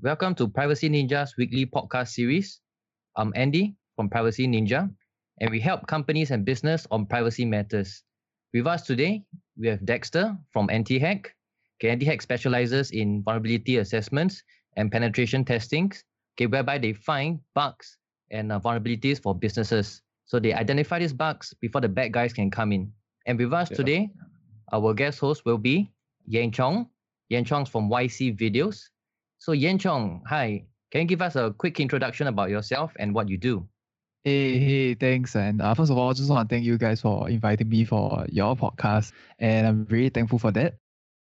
Welcome to Privacy Ninja's weekly podcast series. I'm Andy from Privacy Ninja, and we help companies and business on privacy matters. With us today, we have Dexter from NT-Hack. Okay, NT-Hack specializes in vulnerability assessments and penetration testings, okay, whereby they find bugs and uh, vulnerabilities for businesses. So they identify these bugs before the bad guys can come in. And with us Yeah. today, our guest host will be Yan Cong. Yan Cong's from YC Videos. So Yan Cong, hi. Can you give us a quick introduction about yourself and what you do? Hey, hey, thanks. And uh, first of all, just want to thank you guys for inviting me for your podcast. And I'm really thankful for that.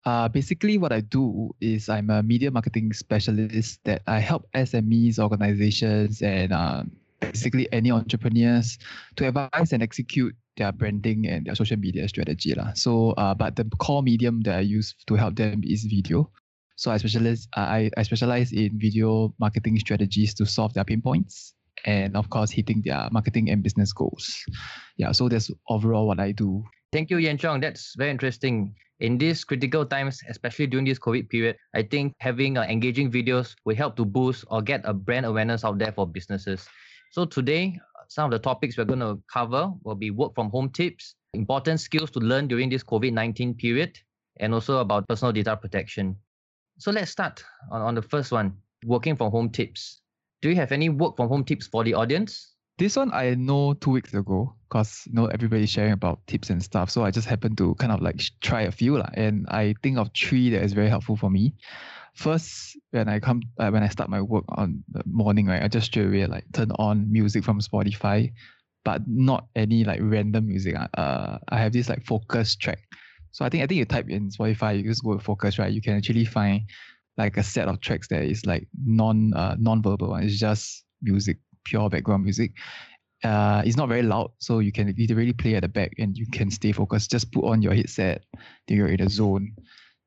Uh, basically, what I do is I'm a media marketing specialist that I help SMEs, organizations, and uh, basically any entrepreneurs to advise and execute their branding and their social media strategy. lah. So, uh, but the core medium that I use to help them is video. So I specialize, I, I specialize in video marketing strategies to solve their pain points and of course hitting their marketing and business goals. Yeah, so that's overall what I do. Thank you, Yan Cong. That's very interesting. In these critical times, especially during this COVID period, I think having uh, engaging videos will help to boost or get a brand awareness out there for businesses. So today, some of the topics we're going to cover will be work from home tips, important skills to learn during this COVID-19 period, and also about personal data protection. So let's start on, on the first one, working from home tips. Do you have any work from home tips for the audience? This one I know two weeks ago because you know everybody's sharing about tips and stuff. So I just happened to kind of like try a few lah, and I think of three that is very helpful for me. First, when I come uh, when I start my work on the morning, right, I just straight away like turn on music from Spotify, but not any like random music. ah. Uh, I have this like focus track. So I think I think you type in Spotify, you just go focus, right? You can actually find like a set of tracks that is like non uh, non-verbal one. It's just music, pure background music. Uh, it's not very loud, so you can literally play at the back and you can stay focused. Just put on your headset, then you're in a zone.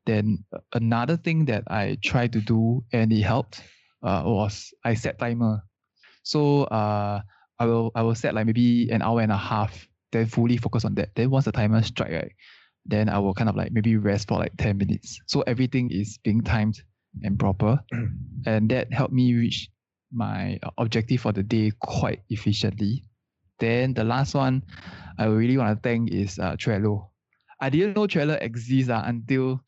Then another thing that I tried to do and it helped uh, was I set timer. So uh, I will I will set like maybe an hour and a half, then fully focus on that. Then once the timer strike, right, then I will kind of like maybe rest for like 10 minutes. So everything is being timed and proper. and that helped me reach my objective for the day quite efficiently. Then the last one I really want to thank is uh, Trello. I didn't know Trello exists uh, until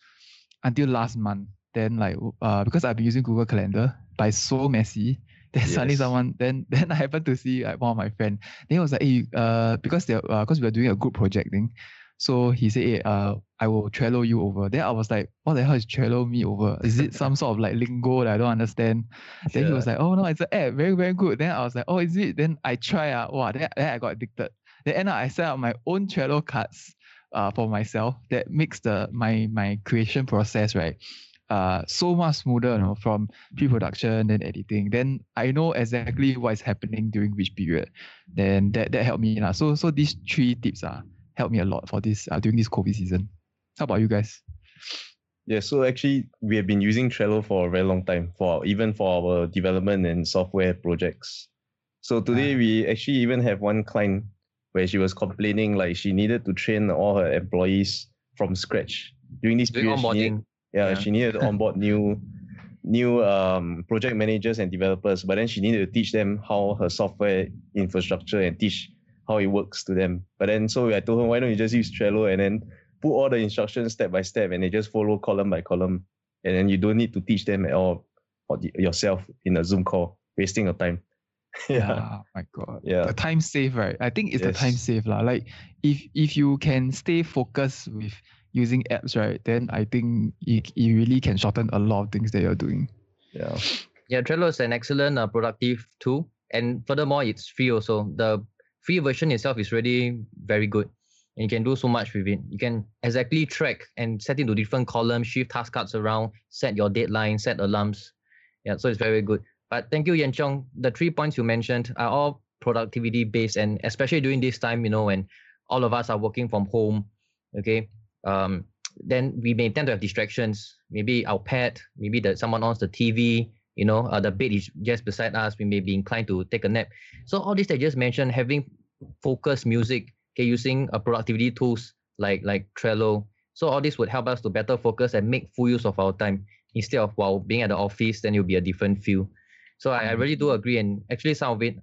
until last month. Then like uh, because I've been using Google Calendar, but it's so messy. Then suddenly someone then then I happened to see like one of my friend. Then he was like, hey, uh, because they uh, because we were doing a group project thing. So he said, hey, uh, I will Trello you over. Then I was like, what the hell is Trello me over? Is it some sort of like lingo that I don't understand? Then he was like, oh no, it's an app, very, very good. Then I was like, oh, is it? Then I try, uh, wow, then, then I got addicted. Then end up I set up my own Trello cards uh, for myself that makes the my my creation process, right? Uh, so much smoother, you know, from pre-production then editing. Then I know exactly what is happening during which period. Then that that helped me. lah. So so these three tips uh, helped me a lot for this uh, during this COVID season. How about you guys? Yeah, so actually we have been using Trello for a very long time for even for our development and software projects. So today Ah. we actually even have one client where she was complaining like she needed to train all her employees from scratch during this period. she needed- yeah, Yeah. she needed to onboard new new um, project managers and developers, but then she needed to teach them how her software infrastructure and teach how it works to them. But then so I told her, why don't you just use Trello and then put all the instructions step by step and they just follow column by column. And then you don't need to teach them at all or yourself in a Zoom call, wasting your time. Yeah, my God. Yeah. The time save, right? I think it's the time Yes. save, lah. Like if if you can stay focused with using apps, right, then I think it, it really can shorten a lot of things that you're doing. Yeah. Yeah, Trello is an excellent uh, productive tool, and furthermore, it's free also. The free version itself is really very good, and you can do so much with it. You can exactly track and set into different columns, shift task cards around, set your deadline, set alarms. Yeah, so it's very good. But thank you, Yan Cong. The three points you mentioned are all productivity based, and especially during this time, you know, when all of us are working from home, okay, um, then we may tend to have distractions. Maybe our pet, maybe that someone owns the TV, you know, uh, the bed is just beside us. We may be inclined to take a nap. So all this I just mentioned, having focused music, okay, using uh, productivity tools like like Trello. So all this would help us to better focus and make full use of our time instead of while being at the office, then it'll be a different feel. So I, I mm. really do agree. And actually some of it,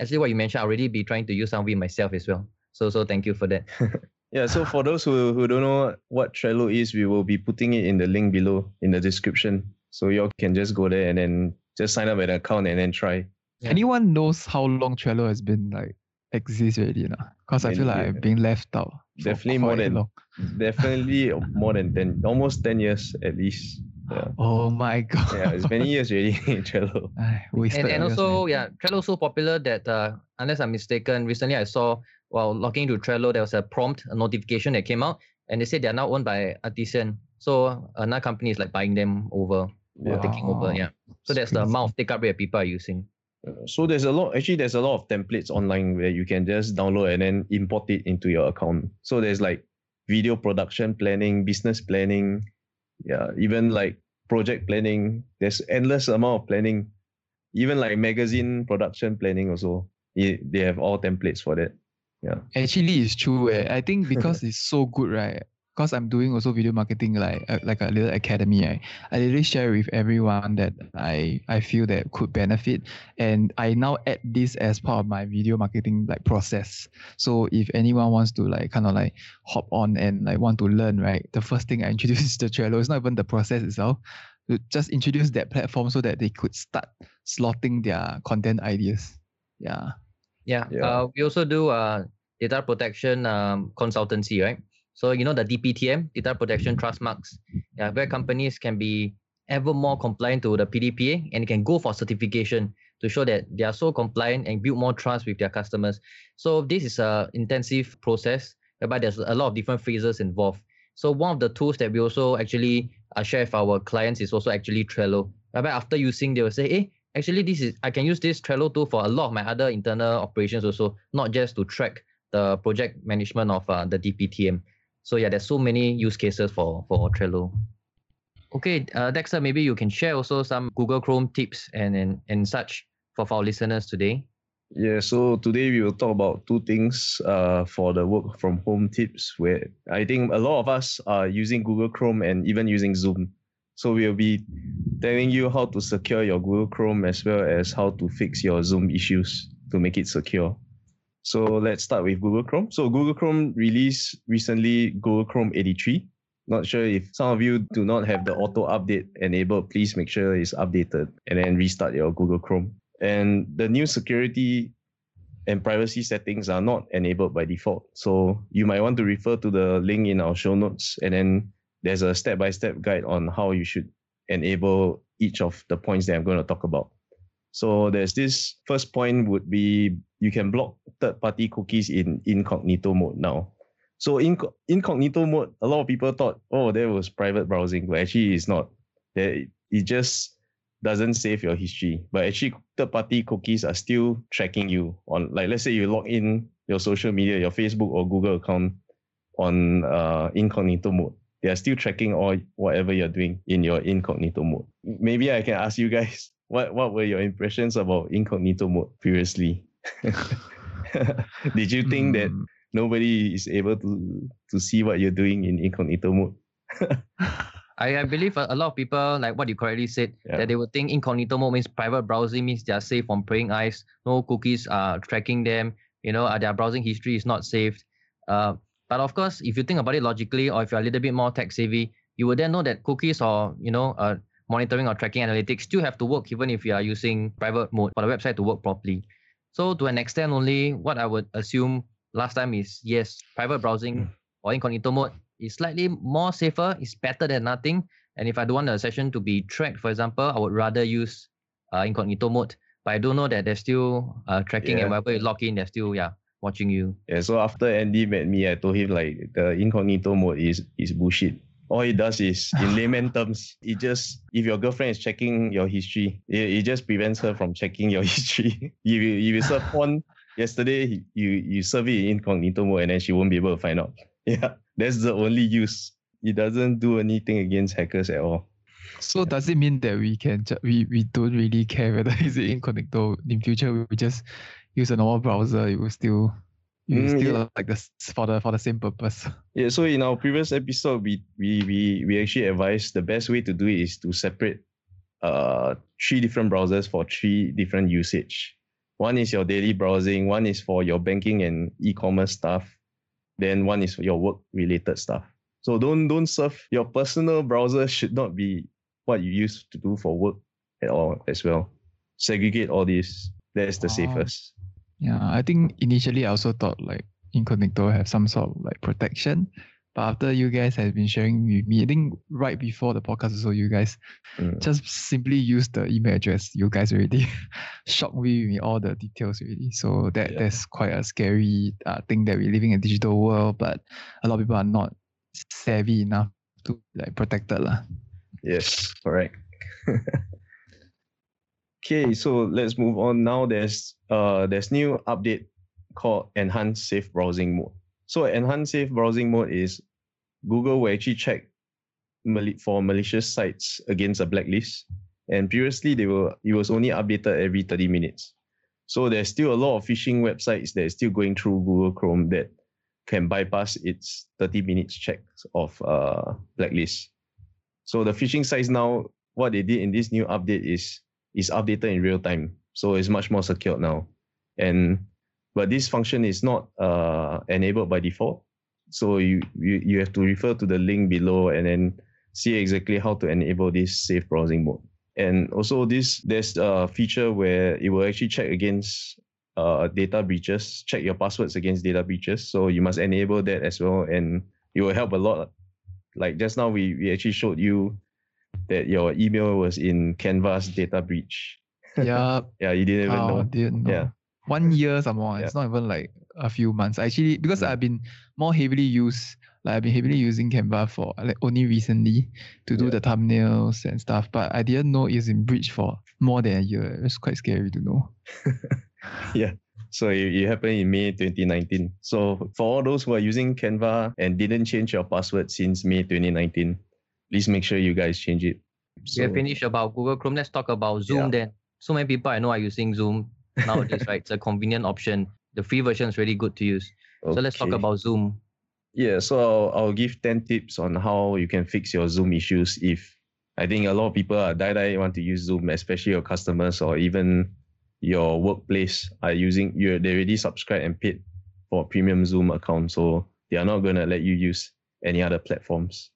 actually what you mentioned, I'll already be trying to use some of it myself as well. So so thank you for that. Yeah, so for those who, who don't know what Trello is, we will be putting it in the link below in the description. So you all can just go there and then just sign up an account and then try. Yeah. Anyone knows how long Trello has been like exist already, you know? Because I feel Many like years. I'm being left out. Definitely more than- long. Definitely more than 10, almost 10 years at least. Yeah, Oh my god. yeah it's many years already in Trello. Ai, wasted and, and also yeah trello so popular that uh, unless i'm mistaken recently i saw while logging into trello there was a prompt a notification that came out and they said they are now owned by Atlassian. So another company is like buying them over or taking over yeah. So that's the amount of take up rate that people are using. Uh, So there's a lot, actually, there's a lot of templates online where you can just download and then import it into your account. So there's like video production planning, business planning, yeah, even like project planning. There's endless amount of planning, even like magazine production planning also. It, they have all templates for that. Yeah. Actually, it's true. Eh. I think because it's so good, right? Because I'm doing also video marketing, like uh, like a little academy. Right? I really share with everyone that I I feel that could benefit, and I now add this as part of my video marketing like process. So if anyone wants to like kind of like hop on and like want to learn, right? The first thing I introduce is the Trello. It's not even the process itself. To Just introduce that platform so that they could start slotting their content ideas. Yeah. yeah, Yeah. Uh, we also do uh, data protection um, consultancy right so you know the dptm data protection trust marks yeah, where companies can be ever more compliant to the pdpa and can go for certification to show that they are so compliant and build more trust with their customers. So this is a intensive process whereby there's a lot of different phases involved. So one of the tools that we also actually uh, share with our clients is also actually trello. Whereby after using they will say hey actually this is i can use this trello tool for a lot of my other internal operations also not just to track the project management of uh, the dptm so yeah there's so many use cases for for trello okay uh, dexter maybe you can share also some google chrome tips and and, and such for our listeners today Yeah, so today we will talk about two things uh, for the work from home tips where I think a lot of us are using Google Chrome and even using Zoom. So we'll be telling you how to secure your Google Chrome as well as how to fix your Zoom issues to make it secure. So let's start with Google Chrome. So Google Chrome released recently Google Chrome 83. Not sure if some of you do not have the auto update enabled, please make sure it's updated and then restart your Google Chrome and the new security and privacy settings are not enabled by default. So you might want to refer to the link in our show notes, and then there's a step-by-step guide on how you should enable each of the points that I'm going to talk about. So there's this first point would be you can block third-party cookies in incognito mode now. So in incognito mode, a lot of people thought, oh, there was private browsing, but actually it's not. It just doesn't save your history. But actually, third party cookies are still tracking you on, like, let's say you log in your social media, your Facebook or Google account on uh, incognito mode. They are still tracking all whatever you're doing in your incognito mode. Maybe I can ask you guys, what, what were your impressions about incognito mode previously? Did you think that Hmm. nobody is able to to see what you're doing in incognito mode? I, I believe a, a lot of people, like what you correctly said, Yeah. that they would think incognito mode means private browsing means they are safe from prying eyes, no cookies are tracking them, you know, uh, their browsing history is not saved. Uh, but of course, if you think about it logically, or if you're a little bit more tech savvy, you would then know that cookies or, you know, uh, monitoring or tracking analytics still have to work even if you are using private mode for the website to work properly. So to an extent only, what I would assume last time is yes, private browsing or incognito mode is slightly more safer, it's better than nothing. And if I don't want a session to be tracked, for example, I would rather use uh, incognito mode. But I don't know that they're still uh, tracking Yeah. and whenever you log in, they're still yeah watching you. Yeah, so after Andy met me, I told him like the incognito mode is is bullshit. All it does is, in layman terms, it just if your girlfriend is checking your history, it, it just prevents her from checking your history. if you if you serve porn yesterday, you you serve it in incognito mode, and then she won't be able to find out. Yeah, that's the only use. It doesn't do anything against hackers at all. So does it mean that we can ju- we we don't really care whether is it incognito in future we just use a normal browser it will still You Mm, still yeah. like this for the for the same purpose. Yeah, so in our previous episode, we we we we actually advised the best way to do it is to separate uh three different browsers for three different usage. One is your daily browsing, one is for your banking and e-commerce stuff, then one is for your work related stuff. So don't don't surf your personal browser should not be what you use to do for work at all as well. Segregate all these. That's the Oh. safest. Yeah, I think initially I also thought like Incognito have some sort of like protection. But after you guys have been sharing with me, I think right before the podcast also you guys Mm. just simply use the email address. You guys already shocked me with all the details already. So that Yeah. that's quite a scary uh, thing that we're living in a digital world, but a lot of people are not savvy enough to like protected lah. Yes, correct. okay, so let's move on now. There's uh there's new update called enhanced safe browsing mode. So enhanced safe browsing mode is Google will actually check for malicious sites against a blacklist. And previously they were it was only updated every 30 minutes. So there's still a lot of phishing websites that is still going through Google Chrome that can bypass its 30 minutes checks of uh blacklist. So the phishing sites now, what they did in this new update is is updated in real time. So it's much more secure now. And but this function is not uh, enabled by default. So you, you you have to refer to the link below and then see exactly how to enable this safe browsing mode. And also this there's a feature where it will actually check against uh, data breaches, check your passwords against data breaches. So you must enable that as well, and it will help a lot like just now we, we actually showed you that your email was in Canva's data breach. yeah, Yeah, you didn't even oh, know. didn't know. Yeah. One year some more. It's not even like a few months. Actually, because Mm. I've been more heavily used, like I've been heavily using Canva for like only recently to do Yeah. the thumbnails and stuff. But I didn't know it's in breach for more than a year. It's quite scary to know. Yeah. So it, it happened in May 2019. So for all those who are using Canva and didn't change your password since May 2019, please make sure you guys change it. we have finished about Google Chrome. Let's talk about Zoom Yeah. then. So many people I know are using Zoom nowadays, right? It's a convenient option. The free version is really good to use. So let's talk about Zoom. Yeah, so I'll, I'll give 10 tips on how you can fix your Zoom issues if I think a lot of people are die die want to use Zoom, especially your customers or even your workplace are using you they already subscribed and paid for a premium Zoom account. So they are not gonna let you use any other platforms.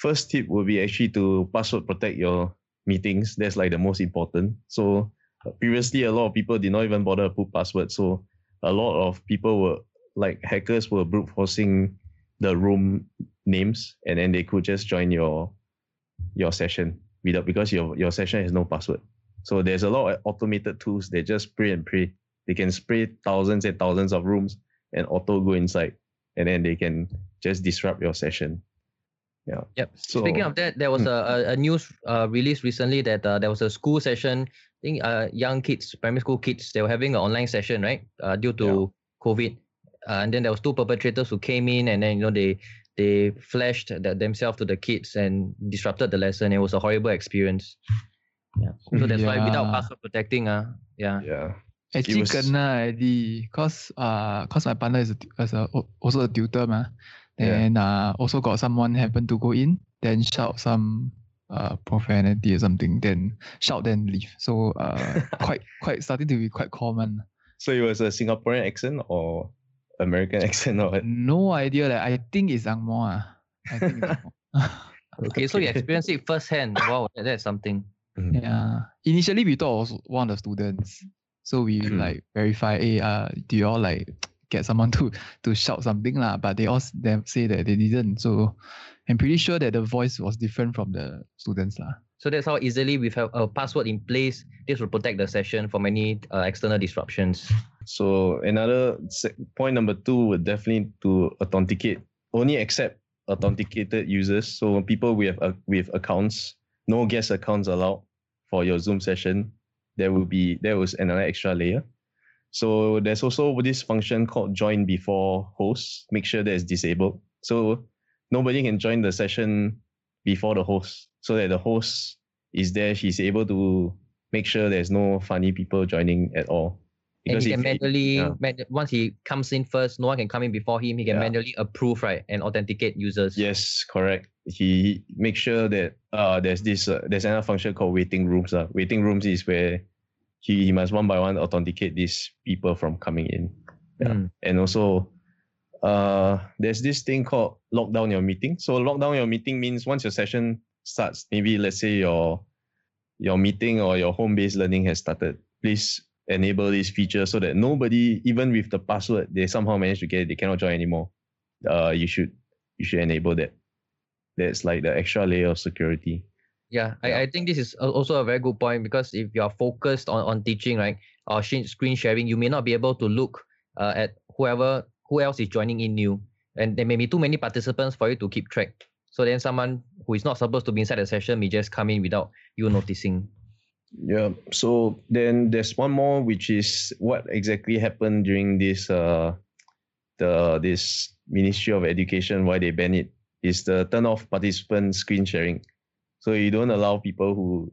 First tip will be actually to password protect your meetings. That's like the most important. So uh, previously a lot of people did not even bother to put password. So a lot of people were like hackers were brute forcing the room names and then they could just join your your session without because your your session has no password. So there's a lot of automated tools that just spray and pray. They can spray thousands and thousands of rooms and auto go inside and then they can just disrupt your session. Yeah. Yep. Speaking of that, there was Hmm. a, a, a news uh, release recently that uh, there was a school session. I think uh, young kids, primary school kids, they were having an online session, right? Uh, due to COVID, uh, and then there was two perpetrators who came in, and then you know they they flashed that themselves to the kids and disrupted the lesson. It was a horrible experience. Yeah. So that's why without Yeah. password protecting, uh, yeah. Yeah. Actually, was- kena already. Cause uh, cause my partner is a, is a, also a tutor ma. Yeah. Uh, also got someone happen to go in, then shout some uh profanity or something, then shout then leave. So uh, quite quite starting to be quite common. So it was a Singaporean accent or American accent or what? No idea. Like, I think it's Angmo. ah. I think it's Okay, so you Okay. experienced it firsthand. Wow, that, that's something. Mm. Yeah. Initially, we thought it was one of the students. So we Mm. like verify, hey, uh, do you all like get someone to to shout something lah? But they all s- them say that they didn't. So I'm pretty sure that the voice was different from the students lah. So that's how easily we have a password in place, this will protect the session from any uh, external disruptions. So another se- point number two would definitely to authenticate. Only accept authenticated users. So people with uh, with accounts, no guest accounts allowed for your Zoom session. There will be there was another extra layer. So there's also this function called join before host. Make sure that it's disabled. So nobody can join the session before the host. So that the host is there, she's able to make sure there's no funny people joining at all and he can manually yeah. man- once he comes in first, no one can come in before him. He can Yeah. manually approve right and authenticate users. Yes, correct. He make sure that uh there's this uh, there's another function called waiting rooms. Uh. Waiting rooms is where he, he must one by one authenticate these people from coming in. Yeah. Mm. And also uh there's this thing called lock down your meeting. So lock down your meeting means once your session starts, maybe let's say your your meeting or your home-based learning has started, please enable this feature so that nobody, even with the password, they somehow manage to get it, they cannot join anymore. Uh you should you should enable that. That's like the extra layer of security. Yeah, Yeah. I, I think this is also a very good point because if you are focused on, on teaching, right, or sh- screen sharing, you may not be able to look uh, at whoever who else is joining in new, and there may be too many participants for you to keep track. So then someone who is not supposed to be inside the session may just come in without you noticing. Yeah. So then there's one more, which is what exactly happened during this uh the this Ministry of Education why they ban it is the turn off participant screen sharing. So you don't allow people who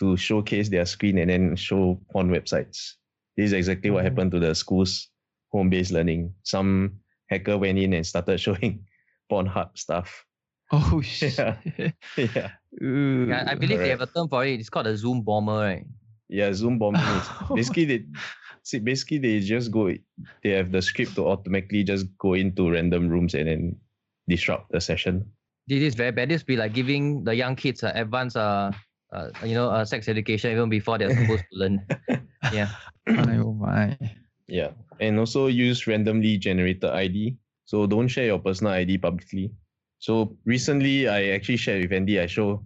to showcase their screen and then show porn websites. This is exactly what Mhm. happened to the school's home-based learning. Some hacker went in and started showing Pornhub stuff. Oh shit. Yeah. yeah. Ooh. Yeah, I believe they have a term for it. It's called a Zoom bomber, right? Yeah, Zoom bombing basically they see basically they just go they have the script to automatically just go into random rooms and then disrupt the session. This is very bad. This be like giving the young kids uh, advanced, uh, uh, you know, uh, sex education even before they're supposed to learn. Yeah. Oh my. Yeah. And also use randomly generated ID. So don't share your personal ID publicly. So recently I actually shared with Andy, I show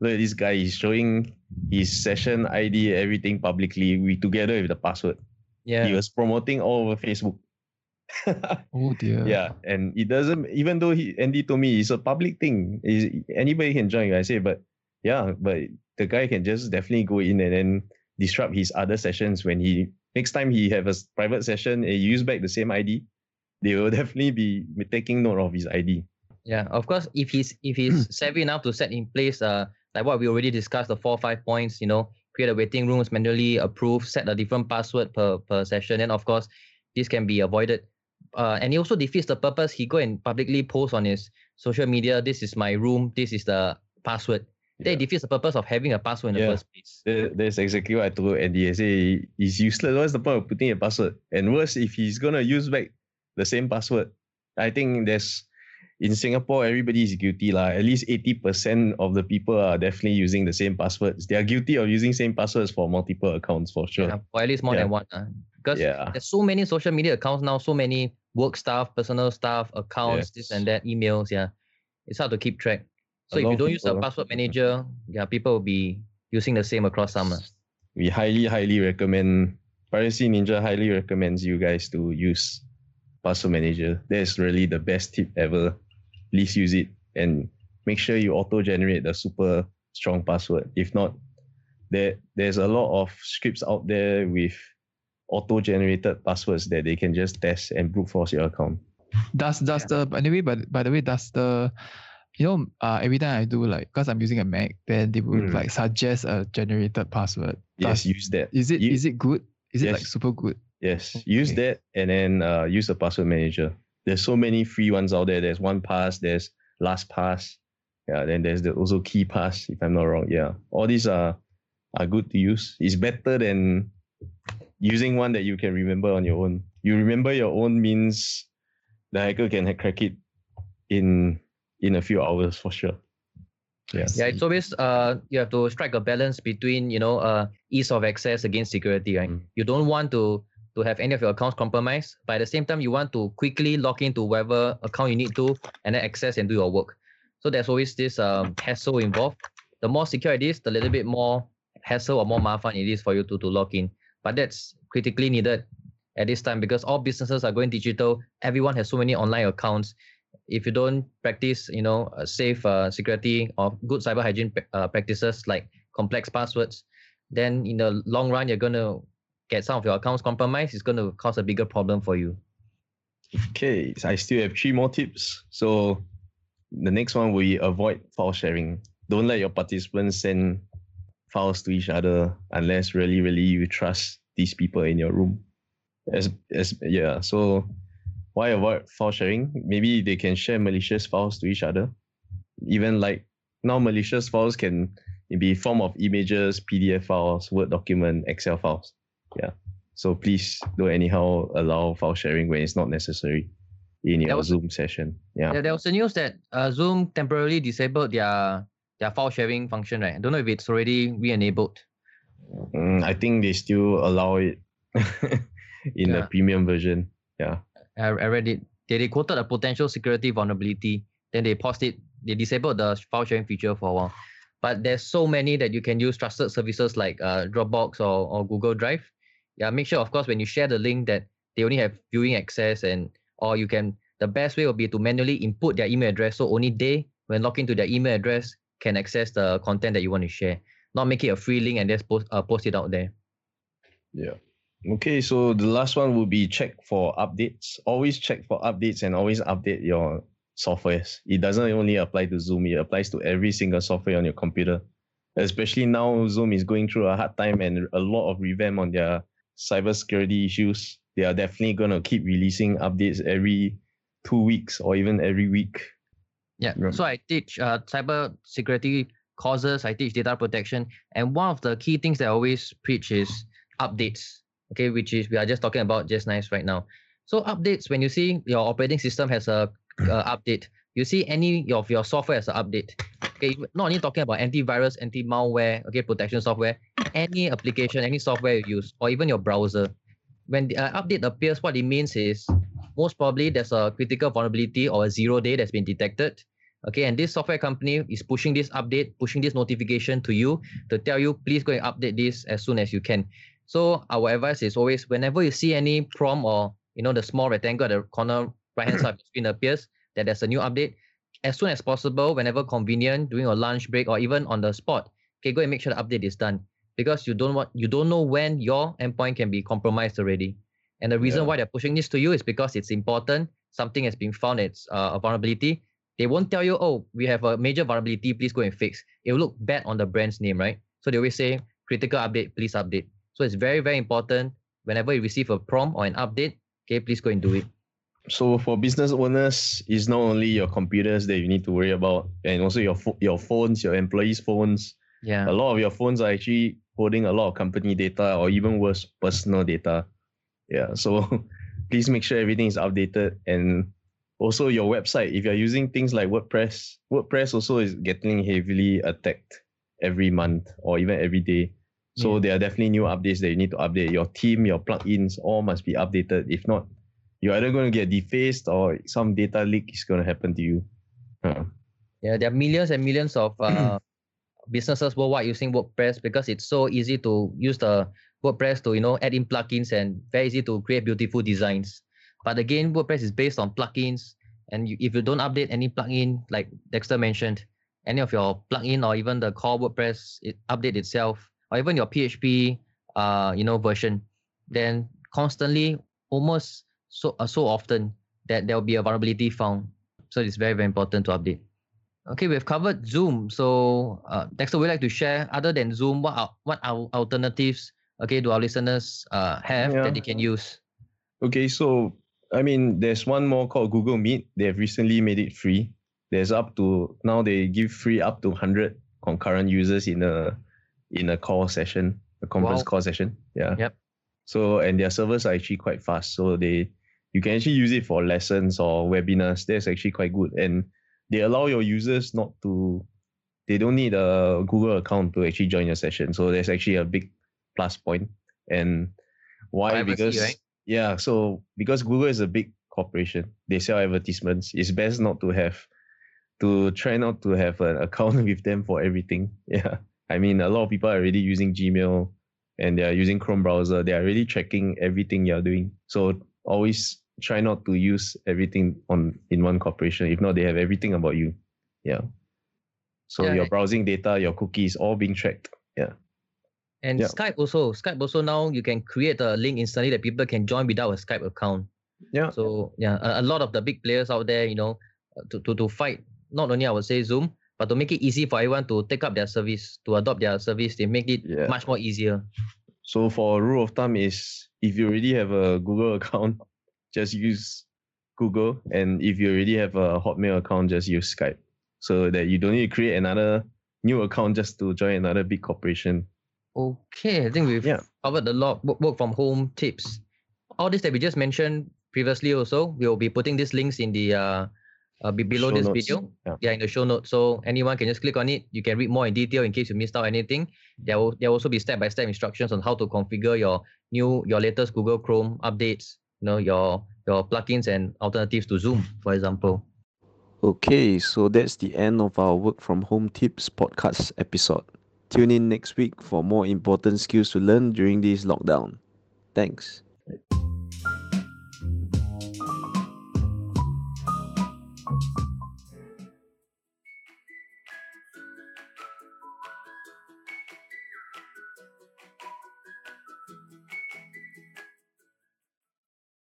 look at this guy, he's showing his session ID, everything publicly, we together with the password. Yeah. He was promoting all over Facebook. Oh dear. yeah and it doesn't even though he andy told me it's a public thing is anybody can join i say but yeah but the guy can just definitely go in and then disrupt his other sessions when he next time he have a private session and he use back the same id they will definitely be taking note of his id Yeah, of course, if he's if he's savvy enough to set in place uh like what we already discussed, the four five points, you know, create a waiting rooms, manually approve, set a different password per per session, and of course this can be avoided. Uh, and it also defeats the purpose. He go and publicly post on his social media, this is my room, this is the password. Yeah. defeats the purpose of having a password in the first place. That's exactly what i told andy i say it's useless what's the point of putting a password and worse if he's gonna use back the same password i think there's in Singapore, everybody is guilty. lah. At least 80% of the people are definitely using the same passwords. They are guilty of using same passwords for multiple accounts for sure. Yeah, or at least more Yeah. than one. Uh, because Yeah. there's so many social media accounts now, so many work stuff, personal stuff, accounts, this and that, emails. Yeah, it's hard to keep track. So A if you don't use a password manager, yeah, people will be using the same across some. uh. We highly, highly recommend, Privacy Ninja highly recommends you guys to use Password Manager. That's really the best tip ever. Please use it and make sure you auto generate the super strong password. If not, there there's a lot of scripts out there with auto generated passwords that they can just test and brute force your account. Does does the by the way by, the- by the way does the you know uh every time I do like because I'm using a Mac then they would Mm. like suggest a generated password. Yes, use that. is it is you- it good? Is it like super good? Yes, use that and then uh, use the password manager. There's so many free ones out there. There's OnePass, there's LastPass, yeah. Then there's the also KeePass, if I'm not wrong. Yeah, all these are are good to use. It's better than using one that you can remember on your own. You remember your own means the hacker can crack it in in a few hours for sure. Yeah. Yeah, it's always uh you have to strike a balance between you know uh ease of access against security, right? Mm. You don't want to to have any of your accounts compromised, but at the same time you want to quickly log into whatever account you need to and then access and do your work. So there's always this um hassle involved. The more secure it is, the little bit more hassle or more mafan it is for you to to log in. But that's critically needed at this time because all businesses are going digital. Everyone has so many online accounts if you don't practice, you know, safe uh, security or good cyber hygiene uh, practices like complex passwords, then in the long run, you're going to get some of your accounts compromised. It's going to cause a bigger problem for you. Okay, so I still have three more tips. So the next one we avoid file sharing. Don't let your participants send files to each other unless really, really you trust these people in your room. As as yeah, so why avoid file sharing? Maybe they can share malicious files to each other. Even like now malicious files can be form of images, PDF files, Word document, Excel files. Yeah. So please don't anyhow allow file sharing when it's not necessary in your was, Zoom session. Yeah. There, there was a news that uh, Zoom temporarily disabled their their file sharing function, right? I don't know if it's already re-enabled. Mm, I think they still allow it in yeah. the premium version. Yeah. I, I read it. They, they quoted a potential security vulnerability. Then they paused it. They disabled the file sharing feature for a while. But there's so many that you can use trusted services like uh, Dropbox or, or Google Drive. Yeah, make sure, of course, when you share the link that they only have viewing access and or you can the best way will be to manually input their email address so only they when log into their email address can access the content that you want to share. Not make it a free link and just post, uh, post it out there. Yeah. Okay so the last one will be check for updates. Always check for updates and always update your softwares. It doesn't only apply to zoom it applies to every single software on your computer. Especially now zoom is going through a hard time and a lot of revamp on their cybersecurity issues. They are definitely going to keep releasing updates every two weeks or even every week. Yeah. So I teach uh, cyber security courses. I teach data protection, and one of the key things that I always preach is updates. Okay, which is we are just talking about just nice right now. So updates when you see your operating system has a uh, update, you see any of your software as an update. Okay, not only talking about antivirus, anti-malware, okay, protection software, any application, any software you use, or even your browser when the uh, update appears, what it means is most probably there's a critical vulnerability or a zero day that's been detected. Okay, and this software company is pushing this update, pushing this notification to you to tell you, please go and update this as soon as you can. So our advice is always whenever you see any prompt or you know the small rectangle at the corner right hand side of the screen appears that there's a new update, as soon as possible, whenever convenient, during a lunch break or even on the spot, okay, go and make sure the update is done because you don't want you don't know when your endpoint can be compromised already. And the reason yeah. why they're pushing this to you is because it's important. Something has been found. It's uh, a vulnerability. They won't tell you, oh, we have a major vulnerability. Please go and fix. It will look bad on the brand's name, right? So they always say critical update. Please update. So it's very very important. Whenever you receive a prompt or an update, okay, please go and do it. So for business owners, it's not only your computers that you need to worry about, and also your fo- your phones, your employees' phones. Yeah. A lot of your phones are actually holding a lot of company data or even worse, personal data. Yeah, so please make sure everything is updated and also your website. If you're using things like WordPress, WordPress also is getting heavily attacked every month or even every day. So yeah. there are definitely new updates that you need to update. Your team, your plugins, all must be updated. If not, you're either going to get defaced or some data leak is going to happen to you. Uh. Yeah, there are millions and millions of uh, businesses worldwide using WordPress because it's so easy to use the WordPress to you know add in plugins and very easy to create beautiful designs. But again, WordPress is based on plugins, and you, if you don't update any plugin, like Dexter mentioned, any of your plugin or even the core WordPress it, update itself, or even your PHP uh you know version, then constantly, almost so uh, so often that there will be a vulnerability found. So it's very very important to update. Okay, we've covered Zoom. So, uh, Dexter, would like to share other than Zoom, what are, what are alternatives? Okay, do our listeners uh, have yeah. that they can use? Okay, so I mean, there's one more called Google Meet. They have recently made it free. There's up to now they give free up to 100 concurrent users in a in a call session, a conference wow. call session. Yeah. Yep. So and their servers are actually quite fast. So they you can actually use it for lessons or webinars. That's actually quite good. And they allow your users not to they don't need a Google account to actually join your session. So there's actually a big plus point. And why? Privacy, because right? Yeah, so because Google is a big corporation, they sell advertisements. It's best not to have to try not to have an account with them for everything. Yeah. I mean a lot of people are already using Gmail and they are using Chrome browser. They are really tracking everything you're doing. So always try not to use everything on in one corporation. If not, they have everything about you. Yeah. So yeah, your browsing data, your cookies, all being tracked. Yeah. And yeah. Skype also. Skype also now you can create a link instantly that people can join without a Skype account. Yeah. So yeah, a, a lot of the big players out there, you know, uh, to, to to fight not only I would say Zoom, but to make it easy for everyone to take up their service, to adopt their service, they make it yeah. much more easier. So for a rule of thumb is if you already have a Google account, just use Google, and if you already have a Hotmail account, just use Skype, so that you don't need to create another new account just to join another big corporation. Okay, I think we've Yeah. covered a lot work, work from home tips. All this that we just mentioned previously also, we'll be putting these links in the uh, uh be below Show this notes. video. Yeah. Yeah, in the show notes. So anyone can just click on it. You can read more in detail in case you missed out anything. There will there will also be step-by-step instructions on how to configure your new your latest Google Chrome updates, you know, your your plugins and alternatives to Zoom, for example. Okay, so that's the end of our Work from Home Tips podcast episode. Tune in next week for more important skills to learn during this lockdown. Thanks.